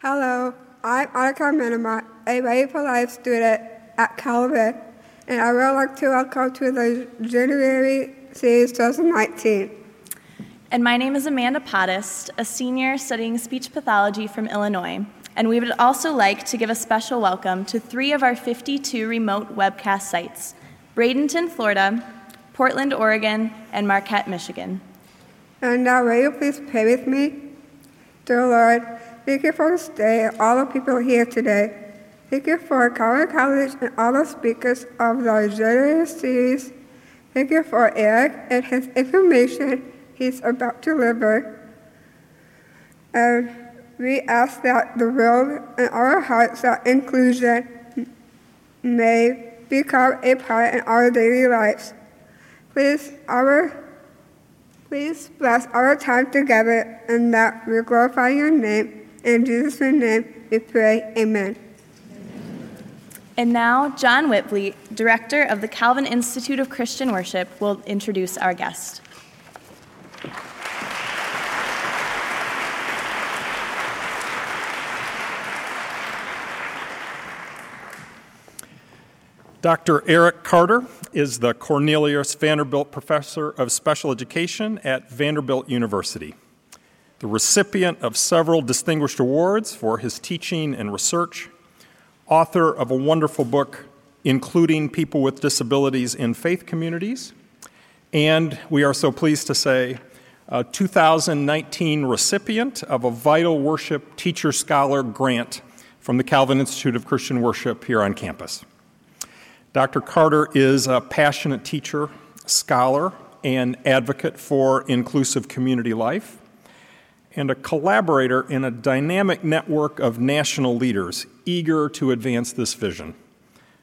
Hello, I'm Annika Minima, a Ready for Life student at Calvin, and I would like to welcome to the January Series 2019. And my name is Amanda Pottis, a senior studying speech pathology from Illinois. And we would also like to give a special welcome to three of our 52 remote webcast sites Bradenton, Florida, Portland, Oregon, and Marquette, Michigan. And now, will you please pray with me? Dear Lord, Thank you for this day all the people here today. Thank you for Calvin College and all the speakers of the January series. Thank you for Erik and his information he's about to deliver. And we ask that the world and our hearts that inclusion may become a part in our daily lives. Please, our Please bless our time together and that we glorify your name in Jesus' name we pray, amen. And now, John Witvliet, director of the Calvin Institute of Christian Worship, will introduce our guest. Dr. Erik Carter is the Cornelius Vanderbilt Professor of Special Education at Vanderbilt University the recipient of several distinguished awards for his teaching and research, author of a wonderful book, Including People with Disabilities in Faith Communities, and we are so pleased to say, a 2019 recipient of a Vital Worship Teacher Scholar grant from the Calvin Institute of Christian Worship here on campus. Dr. Carter is a passionate teacher, scholar, and advocate for inclusive community life and a collaborator in a dynamic network of national leaders eager to advance this vision.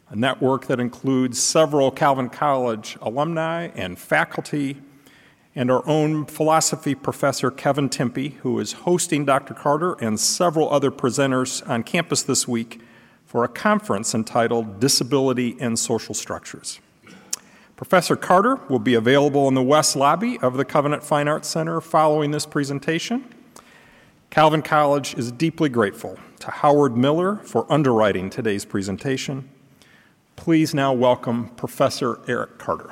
A network that includes several Calvin College alumni and faculty, and our own philosophy professor, Kevin Timpe, who is hosting Dr. Carter and several other presenters on campus this week for a conference entitled Disability and Social Structures. Professor Carter will be available in the West Lobby of the Covenant Fine Arts Center following this presentation. Calvin College is deeply grateful to Howard Miller for underwriting today's presentation. Please now welcome Professor Erik Carter.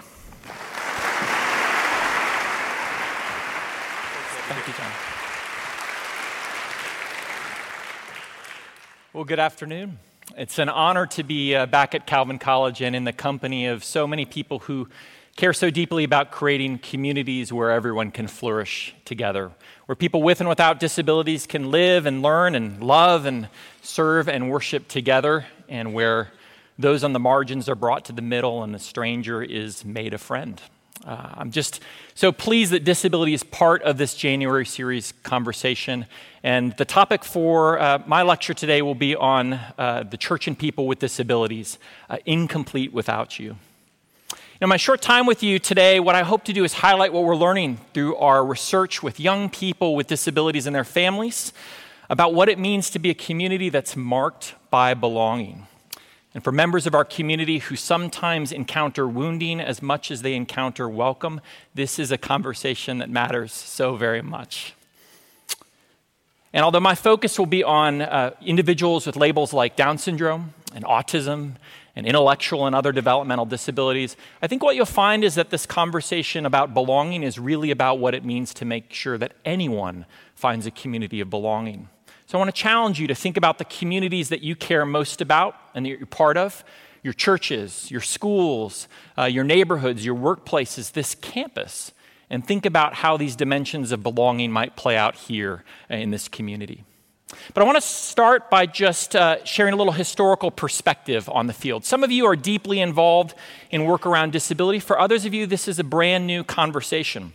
Thank you, John. Well, good afternoon. It's an honor to be uh, back at Calvin College and in the company of so many people who care so deeply about creating communities where everyone can flourish together, where people with and without disabilities can live and learn and love and serve and worship together, and where those on the margins are brought to the middle and the stranger is made a friend. Uh, I'm just so pleased that disability is part of this January series conversation. And the topic for uh, my lecture today will be on uh, the church and people with disabilities, uh, incomplete without you. In my short time with you today, what I hope to do is highlight what we're learning through our research with young people with disabilities and their families about what it means to be a community that's marked by belonging. And for members of our community who sometimes encounter wounding as much as they encounter welcome, this is a conversation that matters so very much. And although my focus will be on uh, individuals with labels like Down syndrome and autism and intellectual and other developmental disabilities, I think what you'll find is that this conversation about belonging is really about what it means to make sure that anyone finds a community of belonging. So I want to challenge you to think about the communities that you care most about and that you're part of your churches, your schools, uh, your neighborhoods, your workplaces, this campus, and think about how these dimensions of belonging might play out here in this community. But I want to start by just uh, sharing a little historical perspective on the field. Some of you are deeply involved in work around disability. For others of you, this is a brand new conversation.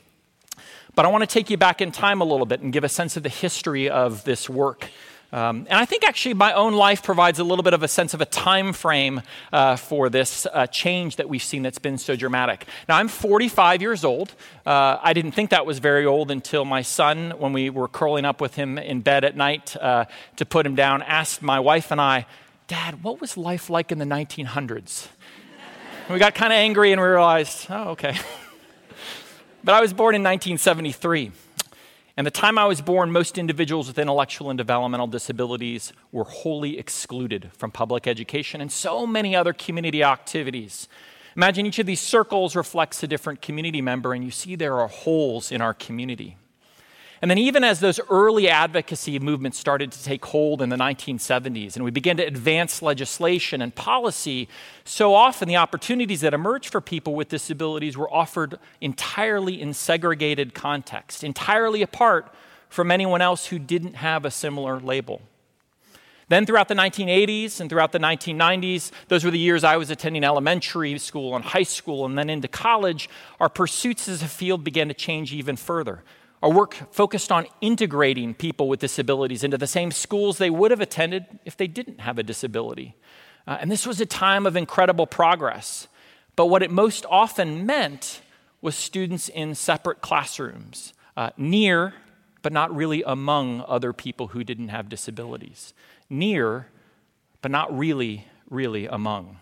But I want to take you back in time a little bit and give a sense of the history of this work um, and I think actually my own life provides a little bit of a sense of a time frame uh, for this uh, change that we've seen that's been so dramatic. Now, I'm 45 years old. Uh, I didn't think that was very old until my son, when we were curling up with him in bed at night uh, to put him down, asked my wife and I, Dad, what was life like in the 1900s? And we got kind of angry and we realized, oh, okay. but I was born in 1973. And the time I was born, most individuals with intellectual and developmental disabilities were wholly excluded from public education and so many other community activities. Imagine each of these circles reflects a different community member, and you see there are holes in our community. And then, even as those early advocacy movements started to take hold in the 1970s and we began to advance legislation and policy, so often the opportunities that emerged for people with disabilities were offered entirely in segregated context, entirely apart from anyone else who didn't have a similar label. Then, throughout the 1980s and throughout the 1990s, those were the years I was attending elementary school and high school and then into college, our pursuits as a field began to change even further. Our work focused on integrating people with disabilities into the same schools they would have attended if they didn't have a disability. Uh, and this was a time of incredible progress. But what it most often meant was students in separate classrooms, uh, near, but not really among other people who didn't have disabilities. Near, but not really, really among.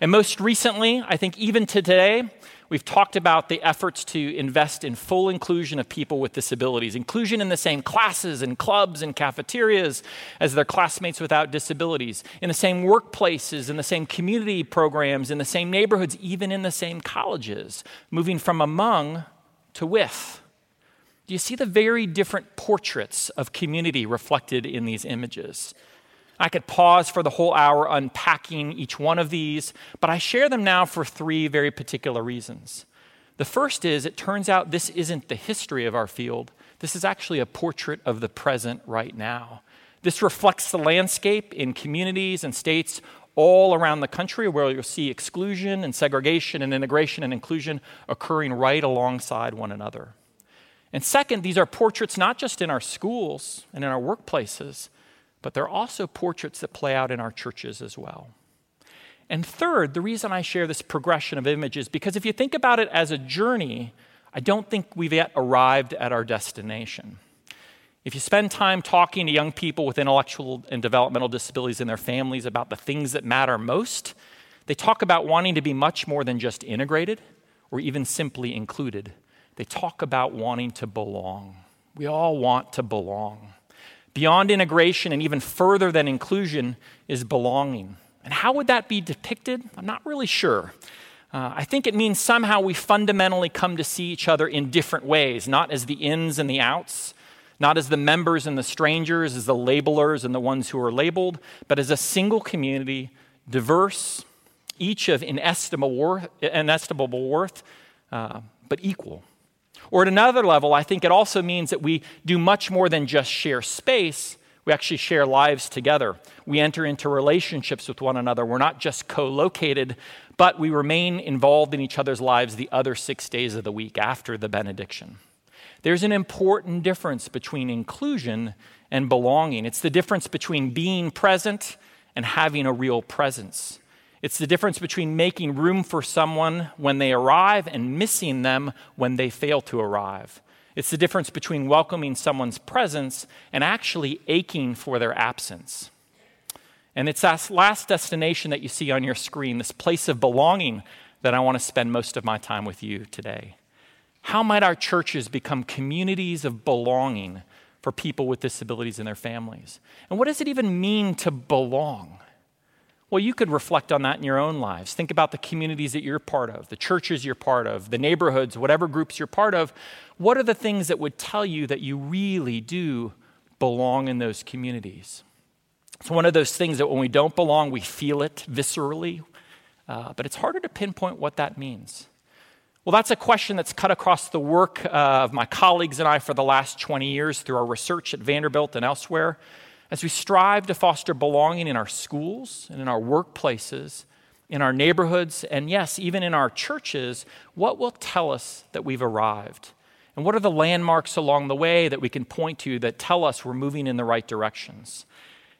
And most recently, I think even to today, We've talked about the efforts to invest in full inclusion of people with disabilities, inclusion in the same classes and clubs and cafeterias as their classmates without disabilities, in the same workplaces, in the same community programs, in the same neighborhoods, even in the same colleges, moving from among to with. Do you see the very different portraits of community reflected in these images? I could pause for the whole hour unpacking each one of these, but I share them now for three very particular reasons. The first is it turns out this isn't the history of our field, this is actually a portrait of the present right now. This reflects the landscape in communities and states all around the country where you'll see exclusion and segregation and integration and inclusion occurring right alongside one another. And second, these are portraits not just in our schools and in our workplaces, but they're also portraits that play out in our churches as well. And third, the reason I share this progression of images, because if you think about it as a journey, I don't think we've yet arrived at our destination. If you spend time talking to young people with intellectual and developmental disabilities and their families about the things that matter most, they talk about wanting to be much more than just integrated or even simply included. They talk about wanting to belong. We all want to belong. Beyond integration and even further than inclusion is belonging. And how would that be depicted? I'm not really sure. Uh, I think it means somehow we fundamentally come to see each other in different ways, not as the ins and the outs, not as the members and the strangers, as the labelers and the ones who are labeled, but as a single community, diverse, each of inestimable worth, inestimable worth uh, but equal. Or at another level, I think it also means that we do much more than just share space. We actually share lives together. We enter into relationships with one another. We're not just co located, but we remain involved in each other's lives the other six days of the week after the benediction. There's an important difference between inclusion and belonging. It's the difference between being present and having a real presence. It's the difference between making room for someone when they arrive and missing them when they fail to arrive. It's the difference between welcoming someone's presence and actually aching for their absence. And it's that last destination that you see on your screen, this place of belonging, that I want to spend most of my time with you today. How might our churches become communities of belonging for people with disabilities and their families? And what does it even mean to belong? Well, you could reflect on that in your own lives. Think about the communities that you're part of, the churches you're part of, the neighborhoods, whatever groups you're part of. What are the things that would tell you that you really do belong in those communities? It's one of those things that when we don't belong, we feel it viscerally, uh, but it's harder to pinpoint what that means. Well, that's a question that's cut across the work uh, of my colleagues and I for the last 20 years through our research at Vanderbilt and elsewhere as we strive to foster belonging in our schools and in our workplaces, in our neighborhoods, and yes, even in our churches, what will tell us that we've arrived? And what are the landmarks along the way that we can point to that tell us we're moving in the right directions?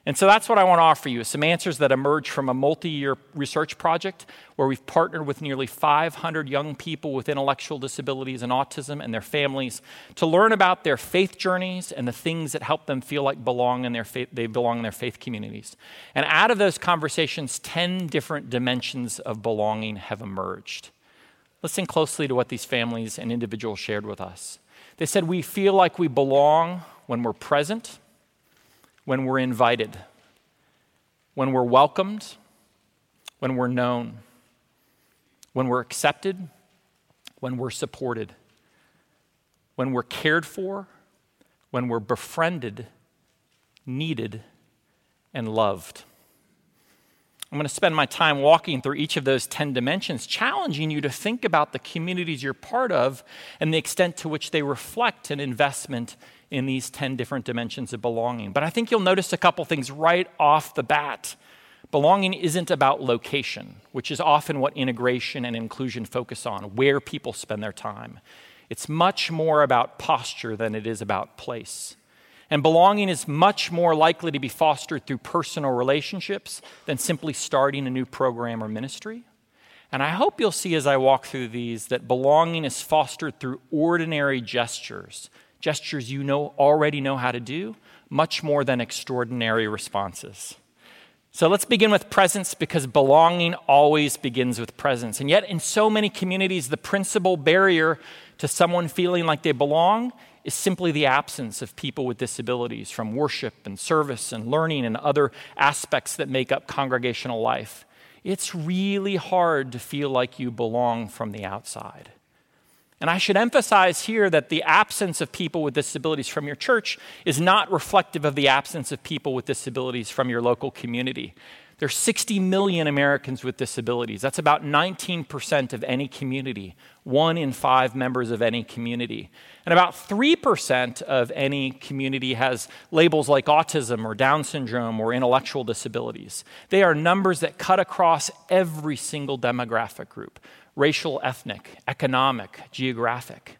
And so that's what I want to offer you some answers that emerge from a multi year research project where we've partnered with nearly 500 young people with intellectual disabilities and autism and their families to learn about their faith journeys and the things that help them feel like belong in their faith, they belong in their faith communities. And out of those conversations, 10 different dimensions of belonging have emerged. Listen closely to what these families and individuals shared with us. They said we feel like we belong when we're present, when we're invited, when we're welcomed, when we're known, when we're accepted, when we're supported, when we're cared for, when we're befriended, needed, and loved. I'm going to spend my time walking through each of those 10 dimensions, challenging you to think about the communities you're part of and the extent to which they reflect an investment in these 10 different dimensions of belonging. But I think you'll notice a couple things right off the bat. Belonging isn't about location, which is often what integration and inclusion focus on, where people spend their time. It's much more about posture than it is about place. And belonging is much more likely to be fostered through personal relationships than simply starting a new program or ministry. And I hope you'll see as I walk through these that belonging is fostered through ordinary gestures, gestures you know already know how to do, much more than extraordinary responses. So let's begin with presence because belonging always begins with presence. And yet, in so many communities, the principal barrier to someone feeling like they belong is simply the absence of people with disabilities from worship and service and learning and other aspects that make up congregational life. It's really hard to feel like you belong from the outside. And I should emphasize here that the absence of people with disabilities from your church is not reflective of the absence of people with disabilities from your local community. There's 60 million Americans with disabilities. That's about 19% of any community, one in five members of any community. And about 3% of any community has labels like autism or Down syndrome or intellectual disabilities. They are numbers that cut across every single demographic group racial, ethnic, economic, geographic.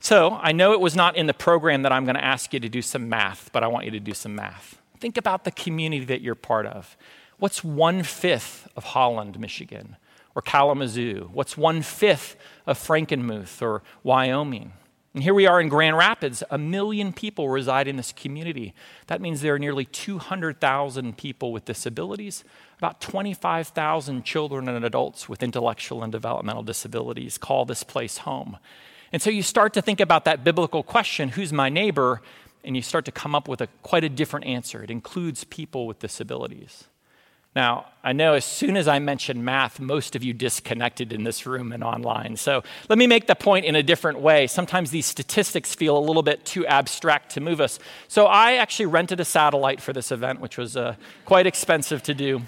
So I know it was not in the program that I'm going to ask you to do some math, but I want you to do some math. Think about the community that you're part of. What's one fifth of Holland, Michigan, or Kalamazoo? What's one fifth of Frankenmuth or Wyoming? And here we are in Grand Rapids. A million people reside in this community. That means there are nearly 200,000 people with disabilities, about 25,000 children and adults with intellectual and developmental disabilities call this place home. And so you start to think about that biblical question who's my neighbor? And you start to come up with a, quite a different answer. It includes people with disabilities. Now, I know as soon as I mentioned math, most of you disconnected in this room and online. So let me make the point in a different way. Sometimes these statistics feel a little bit too abstract to move us. So I actually rented a satellite for this event, which was uh, quite expensive to do.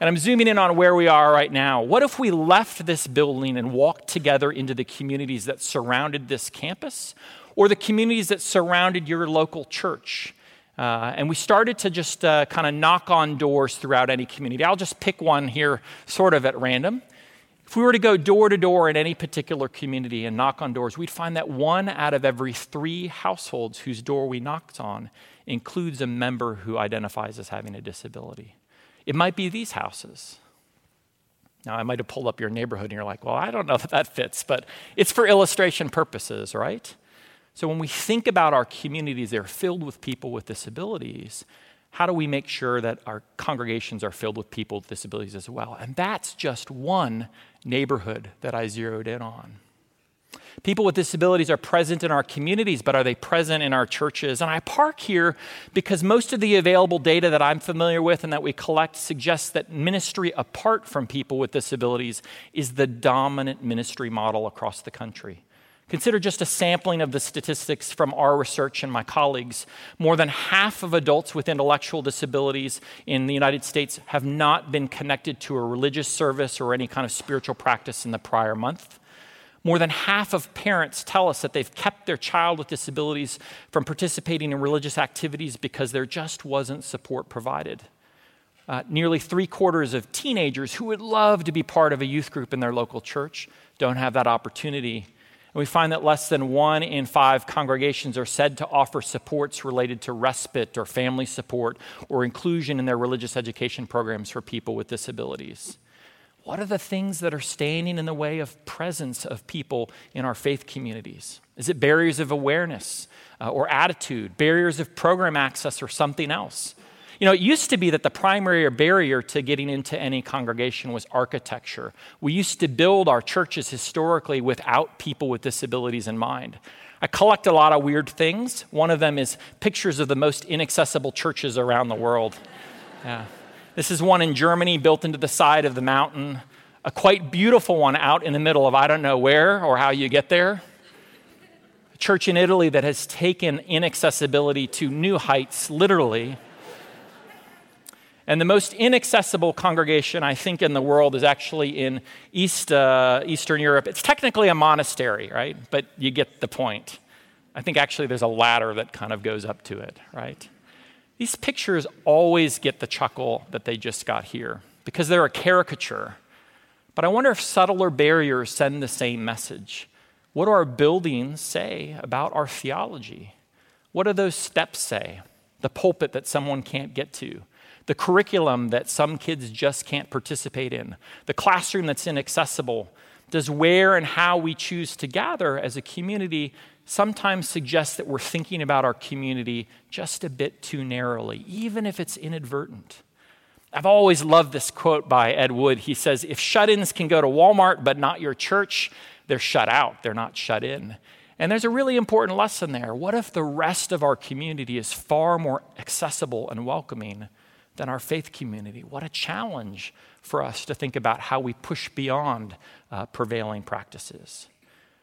And I'm zooming in on where we are right now. What if we left this building and walked together into the communities that surrounded this campus or the communities that surrounded your local church? Uh, and we started to just uh, kind of knock on doors throughout any community. I'll just pick one here, sort of at random. If we were to go door to door in any particular community and knock on doors, we'd find that one out of every three households whose door we knocked on includes a member who identifies as having a disability. It might be these houses. Now, I might have pulled up your neighborhood and you're like, well, I don't know that that fits, but it's for illustration purposes, right? So when we think about our communities, they're filled with people with disabilities. How do we make sure that our congregations are filled with people with disabilities as well? And that's just one neighborhood that I zeroed in on. People with disabilities are present in our communities, but are they present in our churches? And I park here because most of the available data that I'm familiar with and that we collect suggests that ministry apart from people with disabilities is the dominant ministry model across the country. Consider just a sampling of the statistics from our research and my colleagues. More than half of adults with intellectual disabilities in the United States have not been connected to a religious service or any kind of spiritual practice in the prior month. More than half of parents tell us that they've kept their child with disabilities from participating in religious activities because there just wasn't support provided. Uh, nearly three quarters of teenagers who would love to be part of a youth group in their local church don't have that opportunity and we find that less than one in five congregations are said to offer supports related to respite or family support or inclusion in their religious education programs for people with disabilities. What are the things that are standing in the way of presence of people in our faith communities? Is it barriers of awareness uh, or attitude, barriers of program access, or something else? You know, it used to be that the primary barrier to getting into any congregation was architecture. We used to build our churches historically without people with disabilities in mind. I collect a lot of weird things. One of them is pictures of the most inaccessible churches around the world. Yeah. This is one in Germany built into the side of the mountain, a quite beautiful one out in the middle of I don't know where or how you get there. A church in Italy that has taken inaccessibility to new heights, literally. And the most inaccessible congregation, I think, in the world is actually in East, uh, Eastern Europe. It's technically a monastery, right? But you get the point. I think actually there's a ladder that kind of goes up to it, right? These pictures always get the chuckle that they just got here because they're a caricature. But I wonder if subtler barriers send the same message. What do our buildings say about our theology? What do those steps say? The pulpit that someone can't get to? The curriculum that some kids just can't participate in, the classroom that's inaccessible, does where and how we choose to gather as a community sometimes suggest that we're thinking about our community just a bit too narrowly, even if it's inadvertent. I've always loved this quote by Ed Wood. He says, If shut ins can go to Walmart but not your church, they're shut out, they're not shut in. And there's a really important lesson there. What if the rest of our community is far more accessible and welcoming than our faith community. What a challenge for us to think about how we push beyond uh, prevailing practices.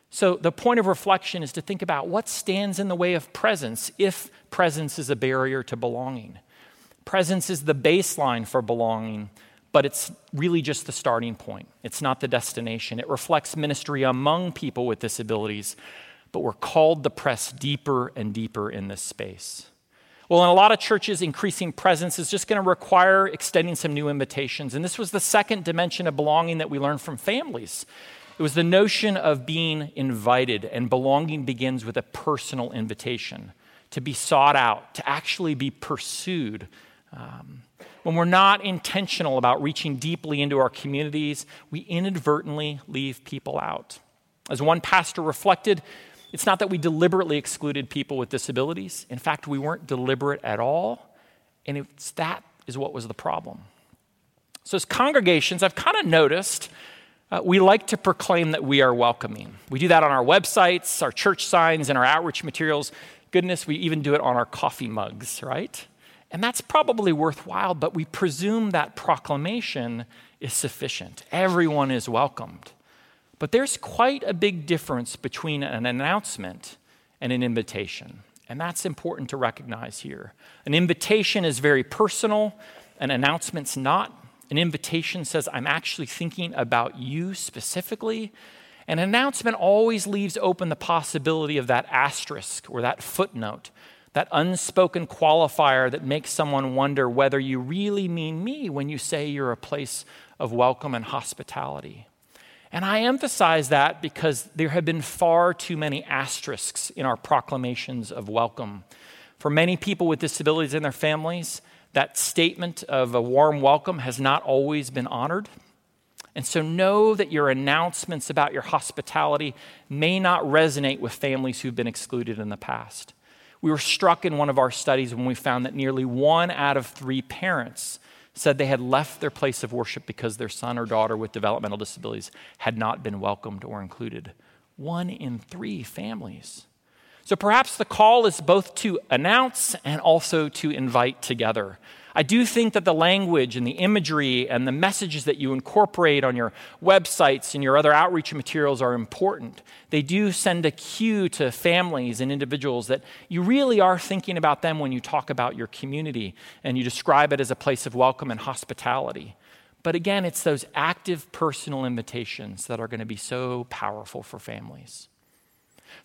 So, the point of reflection is to think about what stands in the way of presence if presence is a barrier to belonging. Presence is the baseline for belonging, but it's really just the starting point. It's not the destination. It reflects ministry among people with disabilities, but we're called to press deeper and deeper in this space. Well, in a lot of churches, increasing presence is just going to require extending some new invitations. And this was the second dimension of belonging that we learned from families. It was the notion of being invited, and belonging begins with a personal invitation to be sought out, to actually be pursued. Um, when we're not intentional about reaching deeply into our communities, we inadvertently leave people out. As one pastor reflected, it's not that we deliberately excluded people with disabilities. In fact, we weren't deliberate at all. And it's that is what was the problem. So, as congregations, I've kind of noticed uh, we like to proclaim that we are welcoming. We do that on our websites, our church signs, and our outreach materials. Goodness, we even do it on our coffee mugs, right? And that's probably worthwhile, but we presume that proclamation is sufficient. Everyone is welcomed. But there's quite a big difference between an announcement and an invitation. And that's important to recognize here. An invitation is very personal, an announcement's not. An invitation says, I'm actually thinking about you specifically. An announcement always leaves open the possibility of that asterisk or that footnote, that unspoken qualifier that makes someone wonder whether you really mean me when you say you're a place of welcome and hospitality. And I emphasize that because there have been far too many asterisks in our proclamations of welcome. For many people with disabilities and their families, that statement of a warm welcome has not always been honored. And so know that your announcements about your hospitality may not resonate with families who've been excluded in the past. We were struck in one of our studies when we found that nearly one out of three parents said they had left their place of worship because their son or daughter with developmental disabilities had not been welcomed or included. One in three families. So perhaps the call is both to announce and also to invite together. I do think that the language and the imagery and the messages that you incorporate on your websites and your other outreach materials are important. They do send a cue to families and individuals that you really are thinking about them when you talk about your community and you describe it as a place of welcome and hospitality. But again, it's those active personal invitations that are going to be so powerful for families.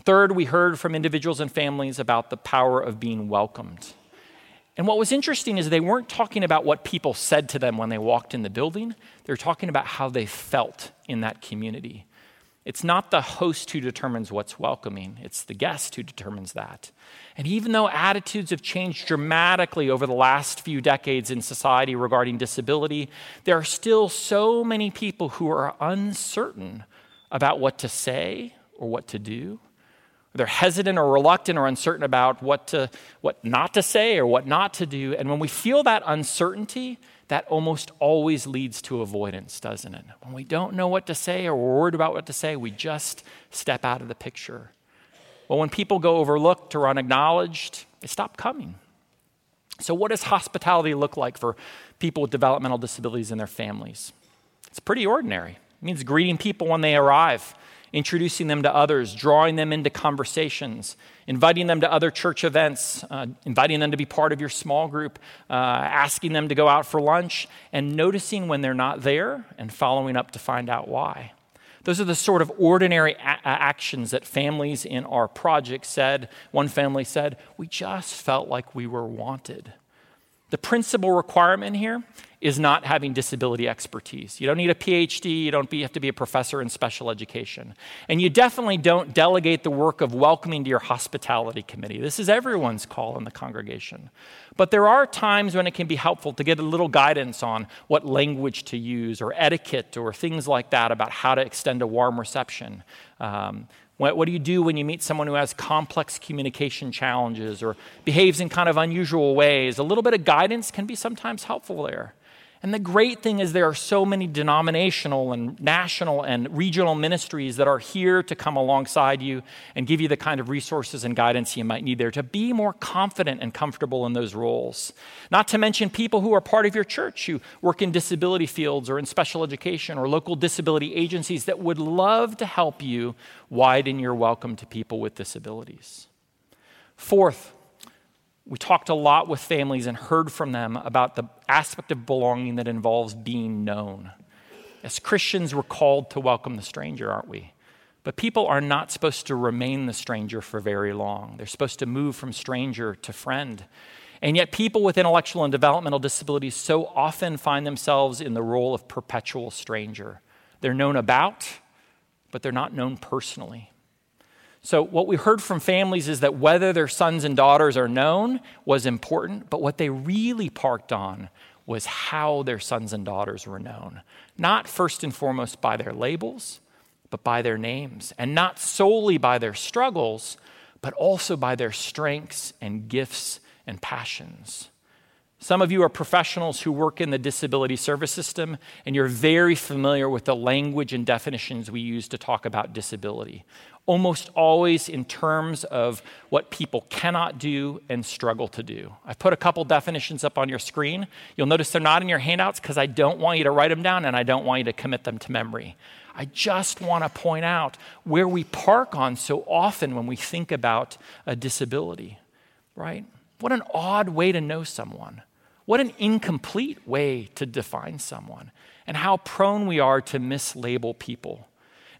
Third, we heard from individuals and families about the power of being welcomed. And what was interesting is they weren't talking about what people said to them when they walked in the building, they were talking about how they felt in that community. It's not the host who determines what's welcoming, it's the guest who determines that. And even though attitudes have changed dramatically over the last few decades in society regarding disability, there are still so many people who are uncertain about what to say or what to do. They're hesitant or reluctant or uncertain about what, to, what not to say or what not to do. And when we feel that uncertainty, that almost always leads to avoidance, doesn't it? When we don't know what to say or we're worried about what to say, we just step out of the picture. Well, when people go overlooked or unacknowledged, they stop coming. So, what does hospitality look like for people with developmental disabilities and their families? It's pretty ordinary. It means greeting people when they arrive, introducing them to others, drawing them into conversations, inviting them to other church events, uh, inviting them to be part of your small group, uh, asking them to go out for lunch, and noticing when they're not there and following up to find out why. Those are the sort of ordinary a- actions that families in our project said. One family said, We just felt like we were wanted. The principal requirement here is not having disability expertise. You don't need a PhD, you don't be, have to be a professor in special education. And you definitely don't delegate the work of welcoming to your hospitality committee. This is everyone's call in the congregation. But there are times when it can be helpful to get a little guidance on what language to use or etiquette or things like that about how to extend a warm reception. Um, what, what, do you do when you meet someone who has complex communication challenges or behaves in kind of unusual ways? A little bit of guidance can be sometimes helpful there. And the great thing is, there are so many denominational and national and regional ministries that are here to come alongside you and give you the kind of resources and guidance you might need there to be more confident and comfortable in those roles. Not to mention people who are part of your church who work in disability fields or in special education or local disability agencies that would love to help you widen your welcome to people with disabilities. Fourth, we talked a lot with families and heard from them about the aspect of belonging that involves being known. As Christians, we're called to welcome the stranger, aren't we? But people are not supposed to remain the stranger for very long. They're supposed to move from stranger to friend. And yet, people with intellectual and developmental disabilities so often find themselves in the role of perpetual stranger. They're known about, but they're not known personally. So, what we heard from families is that whether their sons and daughters are known was important, but what they really parked on was how their sons and daughters were known. Not first and foremost by their labels, but by their names. And not solely by their struggles, but also by their strengths and gifts and passions. Some of you are professionals who work in the disability service system, and you're very familiar with the language and definitions we use to talk about disability almost always in terms of what people cannot do and struggle to do. I've put a couple definitions up on your screen. You'll notice they're not in your handouts because I don't want you to write them down and I don't want you to commit them to memory. I just want to point out where we park on so often when we think about a disability, right? What an odd way to know someone. What an incomplete way to define someone, and how prone we are to mislabel people.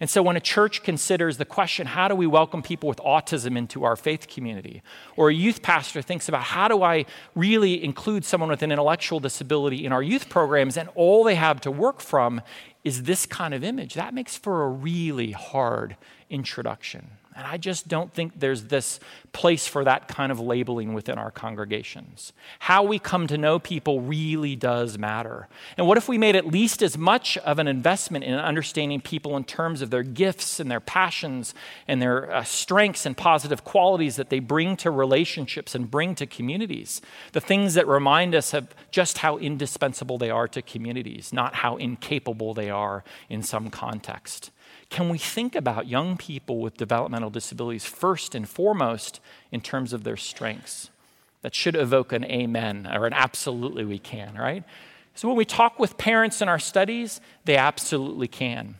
And so, when a church considers the question, how do we welcome people with autism into our faith community? Or a youth pastor thinks about how do I really include someone with an intellectual disability in our youth programs, and all they have to work from is this kind of image, that makes for a really hard introduction. And I just don't think there's this place for that kind of labeling within our congregations. How we come to know people really does matter. And what if we made at least as much of an investment in understanding people in terms of their gifts and their passions and their uh, strengths and positive qualities that they bring to relationships and bring to communities? The things that remind us of just how indispensable they are to communities, not how incapable they are in some context. Can we think about young people with developmental disabilities first and foremost in terms of their strengths? That should evoke an amen or an absolutely we can, right? So when we talk with parents in our studies, they absolutely can.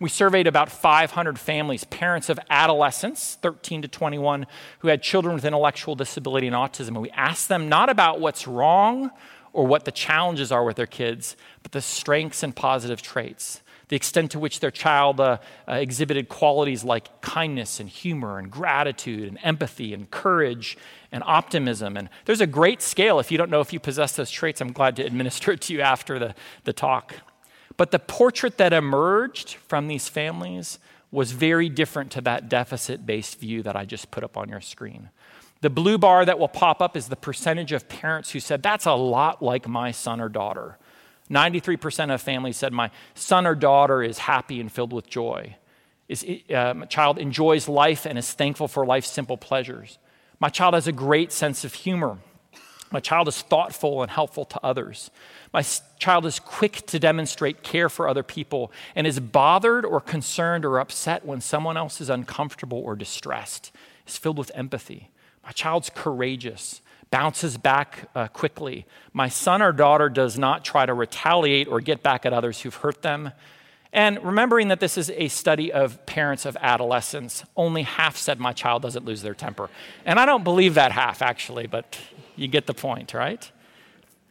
We surveyed about 500 families, parents of adolescents, 13 to 21, who had children with intellectual disability and autism. And we asked them not about what's wrong or what the challenges are with their kids, but the strengths and positive traits the extent to which their child uh, uh, exhibited qualities like kindness and humor and gratitude and empathy and courage and optimism. And there's a great scale. If you don't know if you possess those traits, I'm glad to administer it to you after the, the talk. But the portrait that emerged from these families was very different to that deficit based view that I just put up on your screen. The blue bar that will pop up is the percentage of parents who said, That's a lot like my son or daughter. 93% of families said, My son or daughter is happy and filled with joy. is, uh, my child enjoys life and is thankful for life's simple pleasures. My child has a great sense of humor. My child is thoughtful and helpful to others. My child is quick to demonstrate care for other people and is bothered or concerned or upset when someone else is uncomfortable or distressed, is filled with empathy. My child's courageous, bounces back uh, quickly. My son or daughter does not try to retaliate or get back at others who've hurt them. And remembering that this is a study of parents of adolescents, only half said my child doesn't lose their temper. And I don't believe that half, actually, but you get the point, right?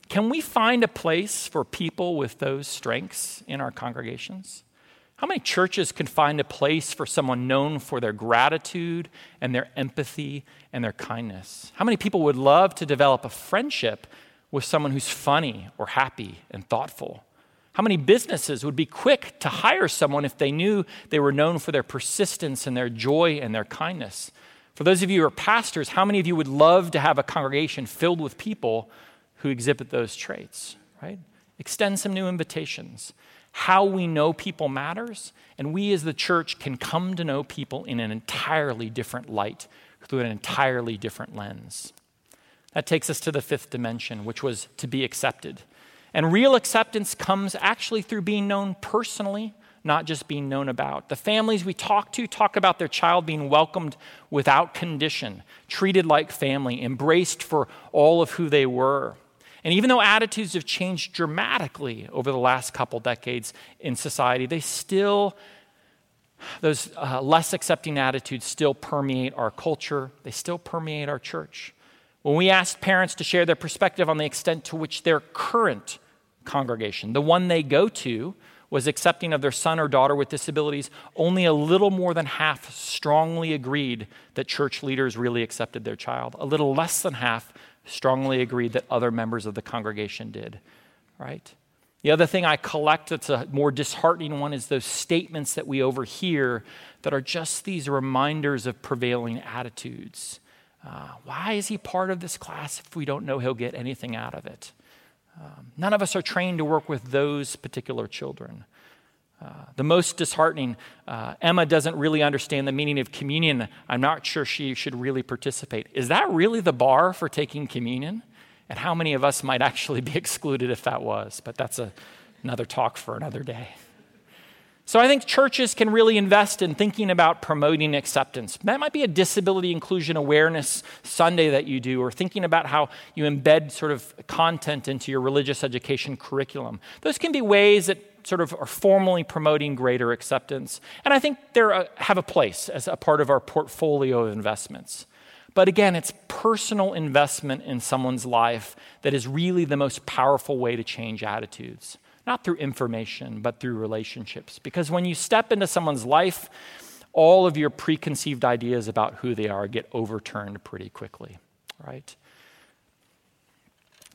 Can we find a place for people with those strengths in our congregations? How many churches can find a place for someone known for their gratitude and their empathy and their kindness? How many people would love to develop a friendship with someone who's funny or happy and thoughtful? How many businesses would be quick to hire someone if they knew they were known for their persistence and their joy and their kindness? For those of you who are pastors, how many of you would love to have a congregation filled with people who exhibit those traits, right? Extend some new invitations. How we know people matters, and we as the church can come to know people in an entirely different light, through an entirely different lens. That takes us to the fifth dimension, which was to be accepted. And real acceptance comes actually through being known personally, not just being known about. The families we talk to talk about their child being welcomed without condition, treated like family, embraced for all of who they were. And even though attitudes have changed dramatically over the last couple decades in society, they still, those uh, less accepting attitudes still permeate our culture, they still permeate our church. When we asked parents to share their perspective on the extent to which their current congregation, the one they go to, was accepting of their son or daughter with disabilities, only a little more than half strongly agreed that church leaders really accepted their child. A little less than half strongly agreed that other members of the congregation did, right? The other thing I collect that's a more disheartening one is those statements that we overhear that are just these reminders of prevailing attitudes. Uh, why is he part of this class if we don't know he'll get anything out of it? Um, none of us are trained to work with those particular children. Uh, the most disheartening, uh, Emma doesn't really understand the meaning of communion. I'm not sure she should really participate. Is that really the bar for taking communion? And how many of us might actually be excluded if that was? But that's a, another talk for another day. So I think churches can really invest in thinking about promoting acceptance. That might be a disability inclusion awareness Sunday that you do, or thinking about how you embed sort of content into your religious education curriculum. Those can be ways that sort of are formally promoting greater acceptance. And I think they uh, have a place as a part of our portfolio of investments. But again, it's personal investment in someone's life that is really the most powerful way to change attitudes not through information, but through relationships. Because when you step into someone's life, all of your preconceived ideas about who they are get overturned pretty quickly, right?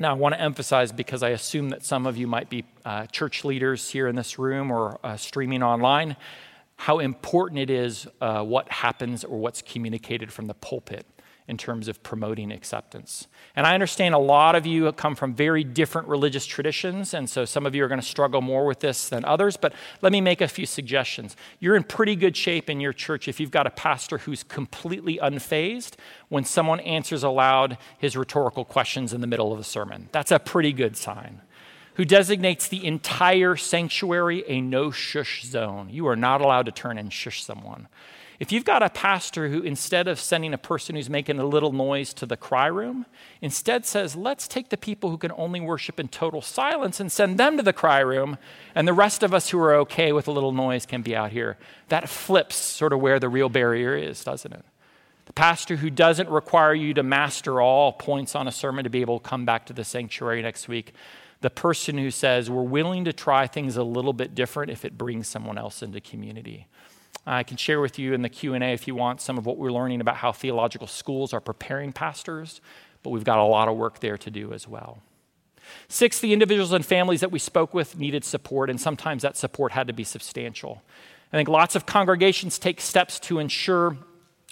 Now, I want to emphasize because I assume that some of you might be uh, church leaders here in this room or uh, streaming online, how important it is uh, what happens or what's communicated from the pulpit in terms of promoting acceptance. And I understand a lot of you come from very different religious traditions, and so some of you are going to struggle more with this than others, but let me make a few suggestions. You're in pretty good shape in your church if you've got a pastor who's completely unfazed when someone answers aloud his rhetorical questions in the middle of the sermon. That's a pretty good sign. Who designates the entire sanctuary a no shush zone. You are not allowed to turn and shush someone. If you've got a pastor who, instead of sending a person who's making a little noise to the cry room, instead says, let's take the people who can only worship in total silence and send them to the cry room, and the rest of us who are okay with a little noise can be out here, that flips sort of where the real barrier is, doesn't it? The pastor who doesn't require you to master all points on a sermon to be able to come back to the sanctuary next week. The person who says, we're willing to try things a little bit different if it brings someone else into community. I can share with you in the Q&A if you want some of what we're learning about how theological schools are preparing pastors, but we've got a lot of work there to do as well. Six, the individuals and families that we spoke with needed support, and sometimes that support had to be substantial. I think lots of congregations take steps to ensure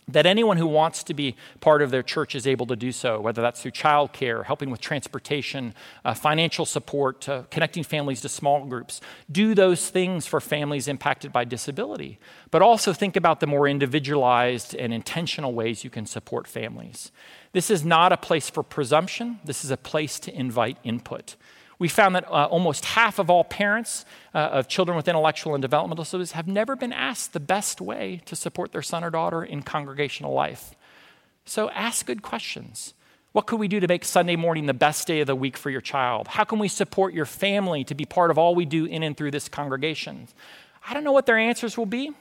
that anyone who wants to be part of their church is able to do so, whether that's through childcare, helping with transportation, uh, financial support, uh, connecting families to small groups. Do those things for families impacted by disability, but also think about the more individualized and intentional ways you can support families. This is not a place for presumption, this is a place to invite input. We found that uh, almost half of all parents uh, of children with intellectual and developmental disabilities have never been asked the best way to support their son or daughter in congregational life. So ask good questions. What could we do to make Sunday morning the best day of the week for your child? How can we support your family to be part of all we do in and through this congregation? I don't know what their answers will be,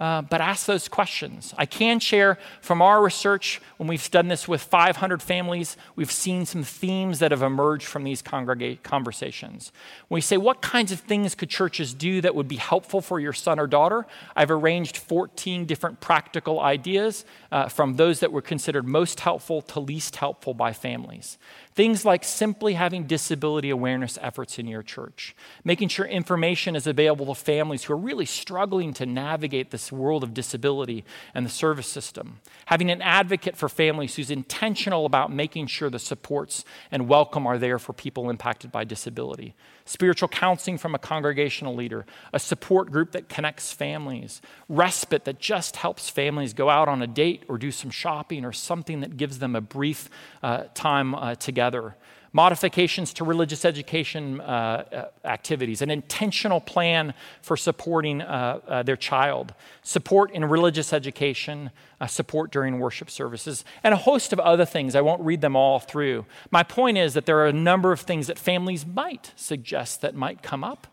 uh, but ask those questions. I can share from our research, when we've done this with 500 families, we've seen some themes that have emerged from these conversations. When we say, what kinds of things could churches do that would be helpful for your son or daughter? I've arranged 14 different practical ideas uh, from those that were considered most helpful to least helpful by families. Things like simply having disability awareness efforts in your church, making sure information is available to families who are really struggling to navigate this world of disability and the service system, having an advocate for families who's intentional about making sure the supports and welcome are there for people impacted by disability, spiritual counseling from a congregational leader, a support group that connects families, respite that just helps families go out on a date or do some shopping or something that gives them a brief uh, time uh, together modifications to religious education uh, uh, activities, an intentional plan for supporting uh, uh, their child, support in religious education, uh, support during worship services, and a host of other things. I won't read them all through. My point is that there are a number of things that families might suggest that might come up.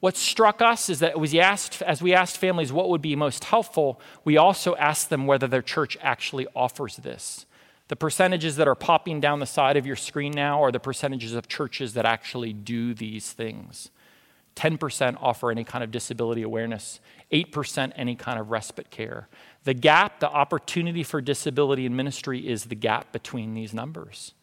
What struck us is that as we, asked, as we asked families what would be most helpful, we also asked them whether their church actually offers this. The percentages that are popping down the side of your screen now are the percentages of churches that actually do these things. 10% offer any kind of disability awareness, 8% any kind of respite care. The gap, the opportunity for disability in ministry is the gap between these numbers.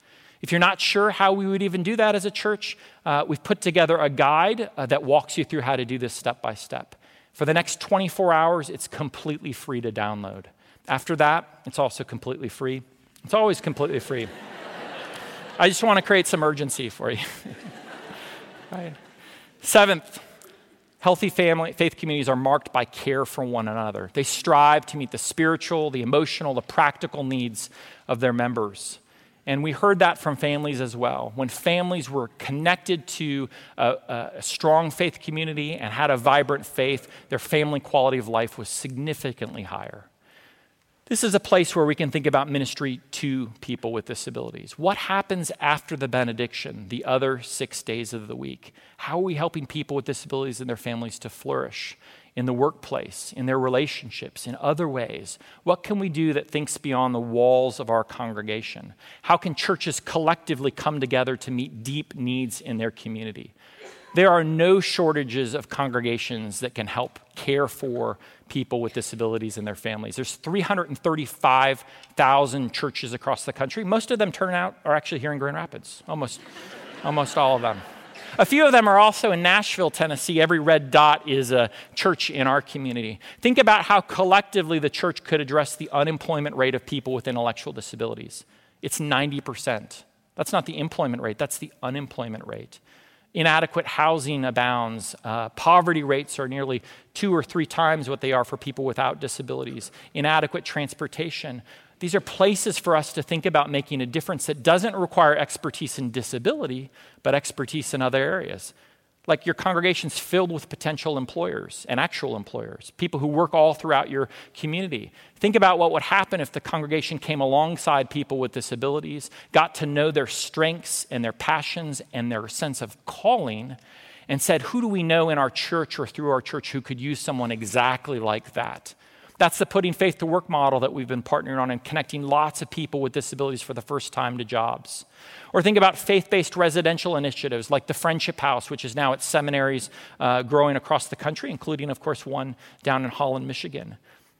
If you're not sure how we would even do that as a church, uh, we've put together a guide uh, that walks you through how to do this step by step. For the next 24 hours, it's completely free to download. After that, it's also completely free. It's always completely free. I just want to create some urgency for you. right. Seventh, healthy family faith communities are marked by care for one another. They strive to meet the spiritual, the emotional, the practical needs of their members. And we heard that from families as well. When families were connected to a, a, strong faith community and had a vibrant faith, their family quality of life was significantly higher. This is a place where we can think about ministry to people with disabilities. What happens after the benediction, the other six days of the week? How are we helping people with disabilities and their families to flourish in the workplace, in their relationships, in other ways? What can we do that thinks beyond the walls of our congregation? How can churches collectively come together to meet deep needs in their community? There are no shortages of congregations that can help care for people with disabilities and their families. There's 335,000 churches across the country. Most of them turn out are actually here in Grand Rapids, almost, almost all of them. A few of them are also in Nashville, Tennessee. Every red dot is a church in our community. Think about how collectively the church could address the unemployment rate of people with intellectual disabilities. It's 90%. That's not the employment rate, that's the unemployment rate. Inadequate housing abounds. Uh, poverty rates are nearly two or three times what they are for people without disabilities. Inadequate transportation. These are places for us to think about making a difference that doesn't require expertise in disability, but expertise in other areas. Like your congregation's filled with potential employers and actual employers, people who work all throughout your community. Think about what would happen if the congregation came alongside people with disabilities, got to know their strengths and their passions and their sense of calling, and said, Who do we know in our church or through our church who could use someone exactly like that? That's the putting faith to work model that we've been partnering on and connecting lots of people with disabilities for the first time to jobs. Or think about faith based residential initiatives like the Friendship House, which is now at seminaries uh, growing across the country, including, of course, one down in Holland, Michigan.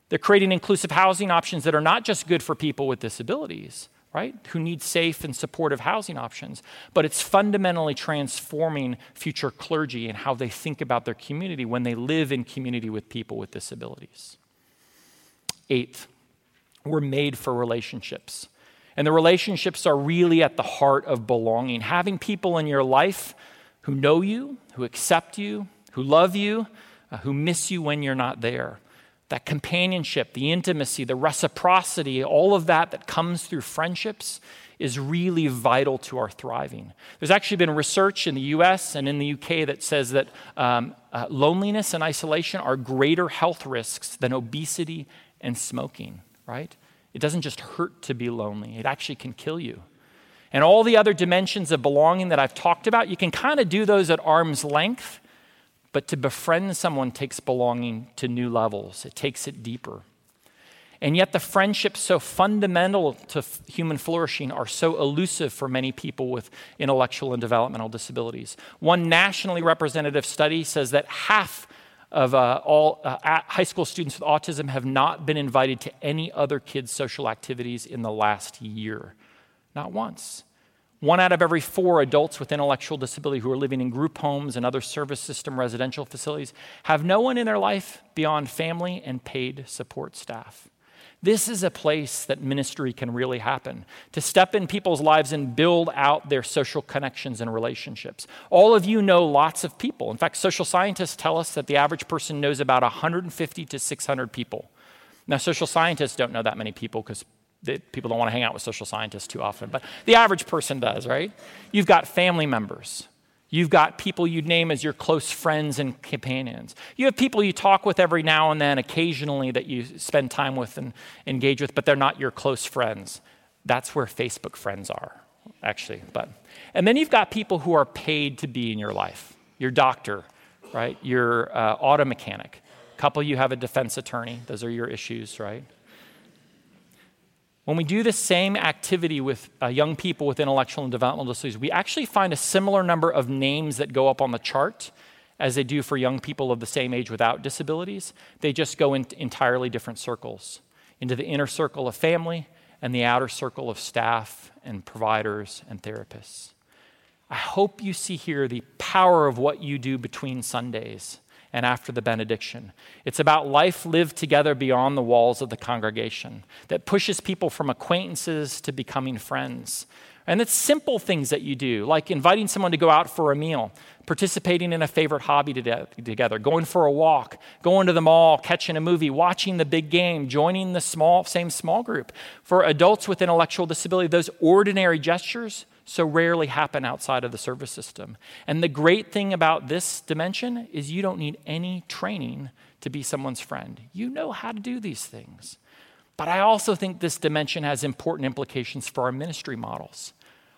They're creating inclusive housing options that are not just good for people with disabilities, right, who need safe and supportive housing options, but it's fundamentally transforming future clergy and how they think about their community when they live in community with people with disabilities. Eighth, We're made for relationships. And the relationships are really at the heart of belonging. Having people in your life who know you, who accept you, who love you, uh, who miss you when you're not there. That companionship, the intimacy, the reciprocity, all of that that comes through friendships is really vital to our thriving. There's actually been research in the US and in the UK that says that um, uh, loneliness and isolation are greater health risks than obesity and smoking, right? It doesn't just hurt to be lonely, it actually can kill you. And all the other dimensions of belonging that I've talked about, you can kind of do those at arm's length, but to befriend someone takes belonging to new levels, it takes it deeper. And yet, the friendships so fundamental to f- human flourishing are so elusive for many people with intellectual and developmental disabilities. One nationally representative study says that half of uh, all uh, high school students with autism have not been invited to any other kids' social activities in the last year. Not once. One out of every four adults with intellectual disability who are living in group homes and other service system residential facilities have no one in their life beyond family and paid support staff. This is a place that ministry can really happen to step in people's lives and build out their social connections and relationships. All of you know lots of people. In fact, social scientists tell us that the average person knows about 150 to 600 people. Now, social scientists don't know that many people because people don't want to hang out with social scientists too often, but the average person does, right? You've got family members, You've got people you'd name as your close friends and companions. You have people you talk with every now and then, occasionally, that you spend time with and engage with, but they're not your close friends. That's where Facebook friends are, actually. But, and then you've got people who are paid to be in your life your doctor, right? Your uh, auto mechanic. Couple you have a defense attorney. Those are your issues, right? When we do the same activity with uh, young people with intellectual and developmental disabilities, we actually find a similar number of names that go up on the chart as they do for young people of the same age without disabilities. They just go into entirely different circles into the inner circle of family and the outer circle of staff and providers and therapists. I hope you see here the power of what you do between Sundays and after the benediction. It's about life lived together beyond the walls of the congregation that pushes people from acquaintances to becoming friends. And it's simple things that you do, like inviting someone to go out for a meal, participating in a favorite hobby together, going for a walk, going to the mall, catching a movie, watching the big game, joining the small, same small group. For adults with intellectual disability, those ordinary gestures so rarely happen outside of the service system. And the great thing about this dimension is you don't need any training to be someone's friend. You know how to do these things. But I also think this dimension has important implications for our ministry models.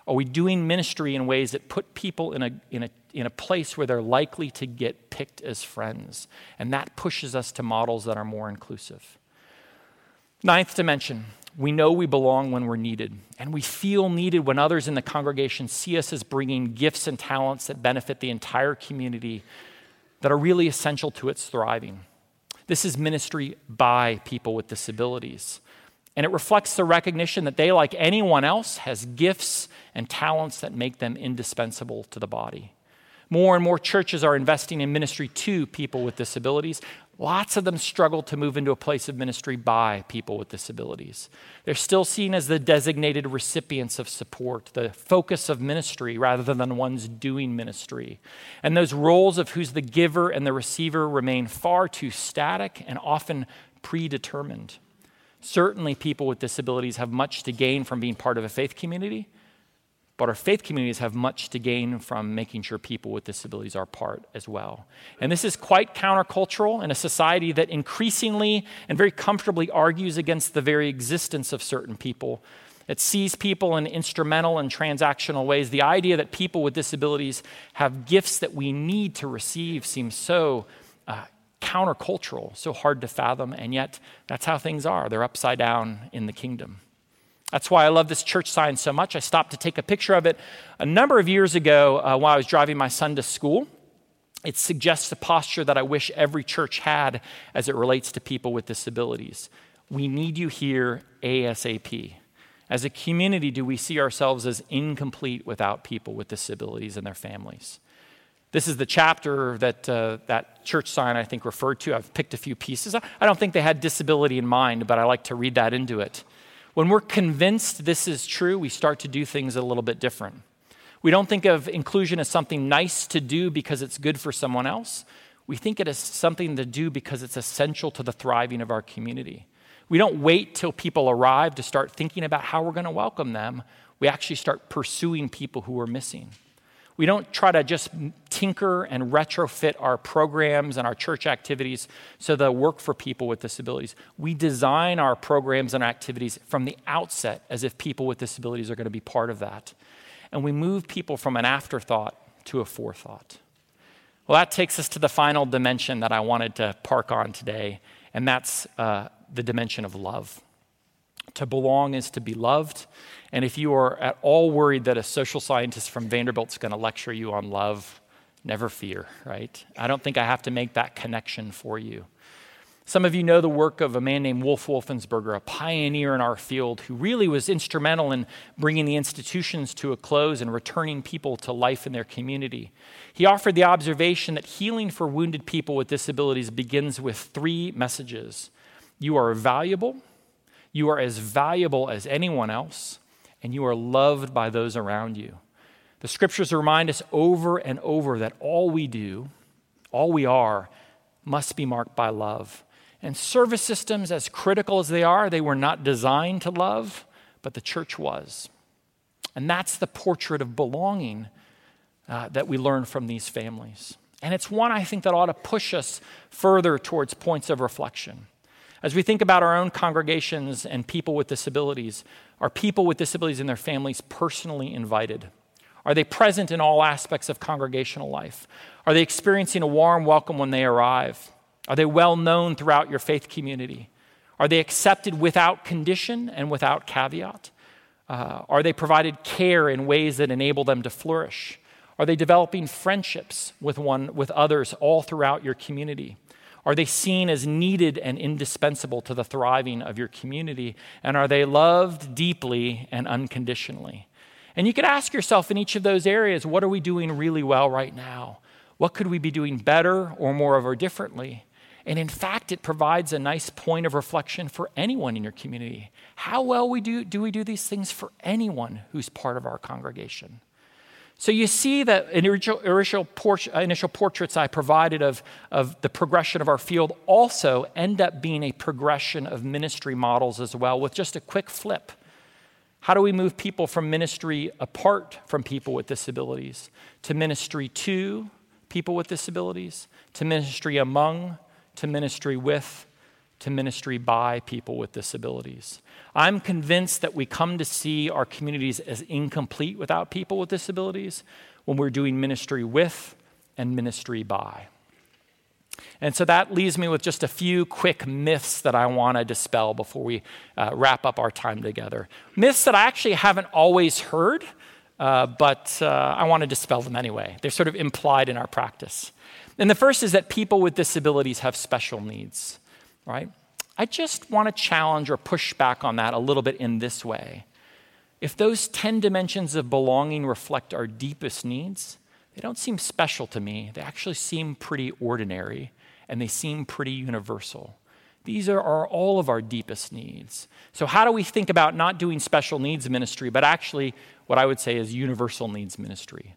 Are we doing ministry in ways that put people in a, in a, in a place where they're likely to get picked as friends? And that pushes us to models that are more inclusive. Ninth dimension we know we belong when we're needed, and we feel needed when others in the congregation see us as bringing gifts and talents that benefit the entire community that are really essential to its thriving. This is ministry by people with disabilities. And it reflects the recognition that they, like anyone else, has gifts and talents that make them indispensable to the body. More and more churches are investing in ministry to people with disabilities. Lots of them struggle to move into a place of ministry by people with disabilities. They're still seen as the designated recipients of support, the focus of ministry rather than the ones doing ministry. And those roles of who's the giver and the receiver remain far too static and often predetermined. Certainly, people with disabilities have much to gain from being part of a faith community but our faith communities have much to gain from making sure people with disabilities are part as well. And this is quite countercultural in a society that increasingly and very comfortably argues against the very existence of certain people. It sees people in instrumental and transactional ways. The idea that people with disabilities have gifts that we need to receive seems so uh, countercultural, so hard to fathom, and yet that's how things are. They're upside down in the kingdom. That's why I love this church sign so much. I stopped to take a picture of it a number of years ago uh, while I was driving my son to school. It suggests a posture that I wish every church had as it relates to people with disabilities. We need you here ASAP. As a community, do we see ourselves as incomplete without people with disabilities and their families? This is the chapter that uh, that church sign I think referred to. I've picked a few pieces. I don't think they had disability in mind, but I like to read that into it. When we're convinced this is true, we start to do things a little bit different. We don't think of inclusion as something nice to do because it's good for someone else. We think it is something to do because it's essential to the thriving of our community. We don't wait till people arrive to start thinking about how we're going to welcome them. We actually start pursuing people who are missing. We don't try to just tinker and retrofit our programs and our church activities so they work for people with disabilities. We design our programs and activities from the outset as if people with disabilities are going to be part of that. And we move people from an afterthought to a forethought. Well, that takes us to the final dimension that I wanted to park on today, and that's uh, the dimension of love. To belong is to be loved. And if you are at all worried that a social scientist from Vanderbilt is going to lecture you on love, never fear, right? I don't think I have to make that connection for you. Some of you know the work of a man named Wolf Wolfensberger, a pioneer in our field who really was instrumental in bringing the institutions to a close and returning people to life in their community. He offered the observation that healing for wounded people with disabilities begins with three messages You are valuable, you are as valuable as anyone else, and you are loved by those around you. The scriptures remind us over and over that all we do, all we are, must be marked by love. And service systems, as critical as they are, they were not designed to love, but the church was. And that's the portrait of belonging uh, that we learn from these families. And it's one I think that ought to push us further towards points of reflection. As we think about our own congregations and people with disabilities, are people with disabilities and their families personally invited? Are they present in all aspects of congregational life? Are they experiencing a warm welcome when they arrive? Are they well known throughout your faith community? Are they accepted without condition and without caveat? Uh, are they provided care in ways that enable them to flourish? Are they developing friendships with, one, with others all throughout your community? Are they seen as needed and indispensable to the thriving of your community? And are they loved deeply and unconditionally? And you could ask yourself in each of those areas what are we doing really well right now? What could we be doing better or more of or differently? And in fact, it provides a nice point of reflection for anyone in your community. How well we do, do we do these things for anyone who's part of our congregation? So you see that initial, initial, port, uh, initial portraits I provided of, of the progression of our field also end up being a progression of ministry models as well, with just a quick flip. How do we move people from ministry apart from people with disabilities to ministry to people with disabilities, to ministry among, to ministry with, to ministry by people with disabilities. I'm convinced that we come to see our communities as incomplete without people with disabilities when we're doing ministry with and ministry by. And so that leaves me with just a few quick myths that I want to dispel before we uh, wrap up our time together. Myths that I actually haven't always heard, uh, but uh, I want to dispel them anyway. They're sort of implied in our practice. And the first is that people with disabilities have special needs, right? I just want to challenge or push back on that a little bit in this way. If those 10 dimensions of belonging reflect our deepest needs, they don't seem special to me. They actually seem pretty ordinary and they seem pretty universal. These are, are, all of our deepest needs. So, how do we think about not doing special needs ministry, but actually what I would say is universal needs ministry?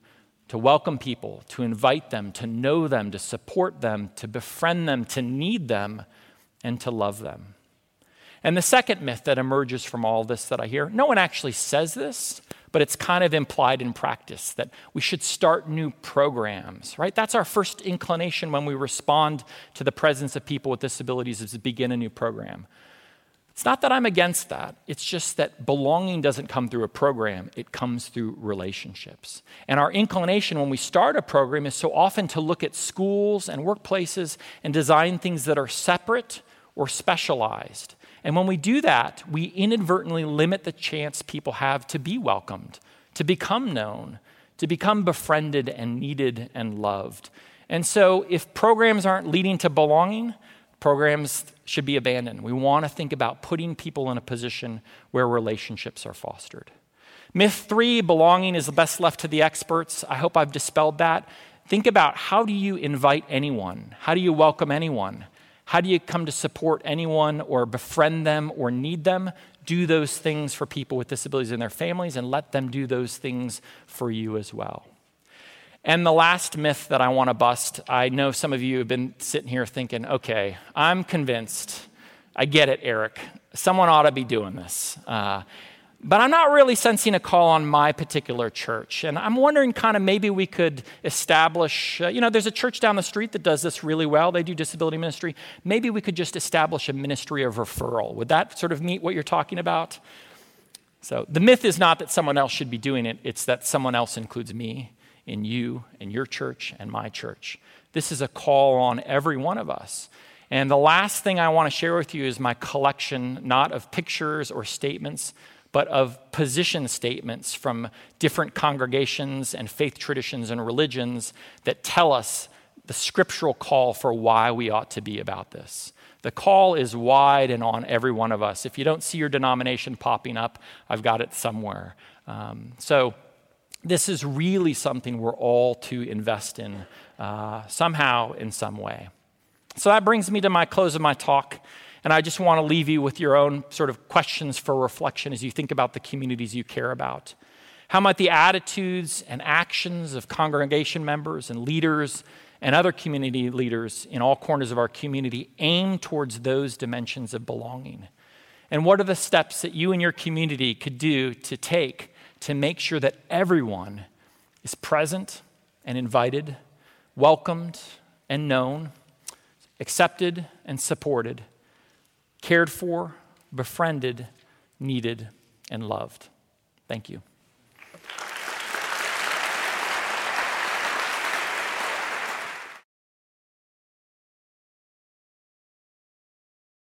To welcome people, to invite them, to know them, to support them, to befriend them, to need them, and to love them. And the second myth that emerges from all this that I hear no one actually says this, but it's kind of implied in practice that we should start new programs, right? That's our first inclination when we respond to the presence of people with disabilities is to begin a new program. It's not that I'm against that. It's just that belonging doesn't come through a program, it comes through relationships. And our inclination when we start a program is so often to look at schools and workplaces and design things that are separate or specialized. And when we do that, we inadvertently limit the chance people have to be welcomed, to become known, to become befriended and needed and loved. And so, if programs aren't leading to belonging, programs should be abandoned. We want to think about putting people in a position where relationships are fostered. Myth three belonging is best left to the experts. I hope I've dispelled that think about how do you invite anyone? How do you welcome anyone? How do you come to support anyone or befriend them or need them? Do those things for people with disabilities and their families and let them do those things for you as well. And the last myth that I want to bust I know some of you have been sitting here thinking, okay, I'm convinced. I get it, Erik. Someone ought to be doing this. Uh, but I'm not really sensing a call on my particular church. And I'm wondering kind of maybe we could establish, uh, you know, there's a church down the street that does this really well. They do disability ministry. Maybe we could just establish a ministry of referral. Would that sort of meet what you're talking about? So the myth is not that someone else should be doing it, it's that someone else includes me in you and your church and my church. This is a call on every one of us. And the last thing I want to share with you is my collection, not of pictures or statements, but of position statements from different congregations and faith traditions and religions that tell us the scriptural call for why we ought to be about this. The call is wide and on every one of us. If you don't see your denomination popping up, I've got it somewhere. Um, so, this is really something we're all to invest in uh, somehow, in some way. So that brings me to my close of my talk. And I just want to leave you with your own sort of questions for reflection as you think about the communities you care about. How might the attitudes and actions of congregation members and leaders and other community leaders in all corners of our community aim towards those dimensions of belonging? And what are the steps that you and your community could do to take to make sure that everyone is present and invited, welcomed and known, accepted and supported? Cared for, befriended, needed, and loved. Thank you.